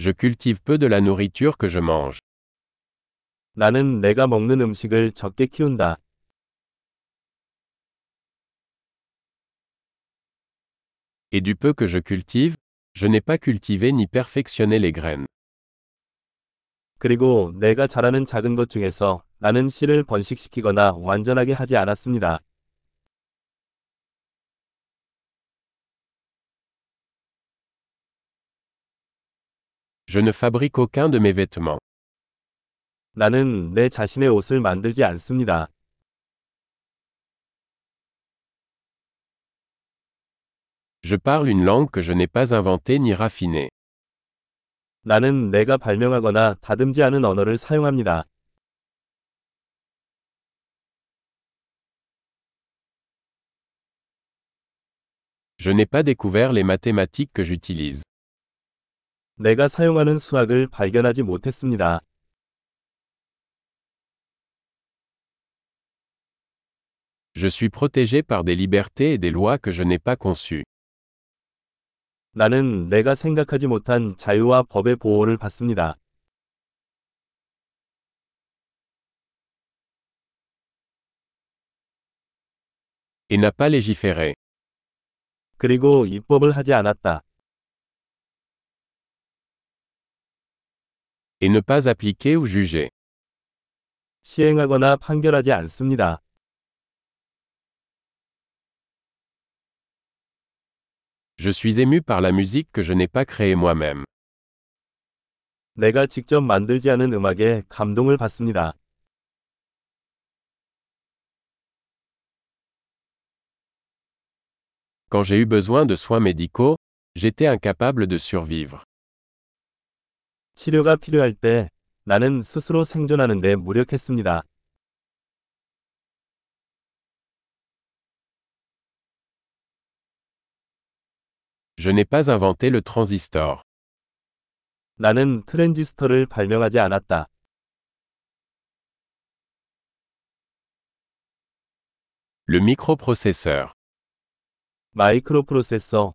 Je cultive peu de la nourriture que je mange. 나는 내가 먹는 음식을 적게 키운다. Et du peu que je cultive, je n'ai pas cultivé ni perfectionné les graines. 그리고 내가 자라는 작은 것 중에서 나는 씨를 번식시키거나 완전하게 하지 않았습니다. Je ne fabrique aucun de mes vêtements. 나는 내 자신의 옷을 만들지 않습니다. Je parle une langue que je n'ai pas inventée ni raffinée. 나는 내가 발명하거나 다듬지 않은 언어를 사용합니다. Je n'ai pas découvert les mathématiques que j'utilise. 내가 사용하는 수학을 발견하지 못했습니다. Je suis protégé par des libertés et des lois que je n'ai pas conçues. 나는 내가 생각하지 못한 자유와 법의 보호를 받습니다. Et n'a pas légiféré. 그리고 입법을 하지 않았다. Et ne pas appliquer ou juger. 시행하거나 판결하지 않습니다. Je suis ému par la musique que je n'ai pas créée moi-même. 내가 직접 만들지 않은 음악에 감동을 받습니다. Quand j'ai eu besoin de soins médicaux, j'étais incapable de survivre. 치료가 필요할 때 나는 스스로 생존하는 데 무력했습니다. Je n'ai pas inventé le transistor. 나는 트랜지스터를 발명하지 않았다. Le microprocesseur. 마이크로 프로세서,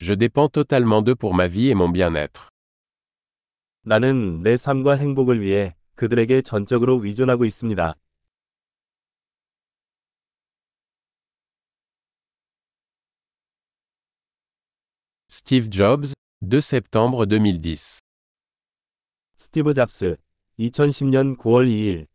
Je dépends totalement d'eux pour ma vie et mon bien-être. 나는 내 삶과 행복을 위해 그들에게 전적으로 의존하고 있습니다. Steve Jobs, 2 septembre 2010. 스티브 잡스, 2010년 9월 2일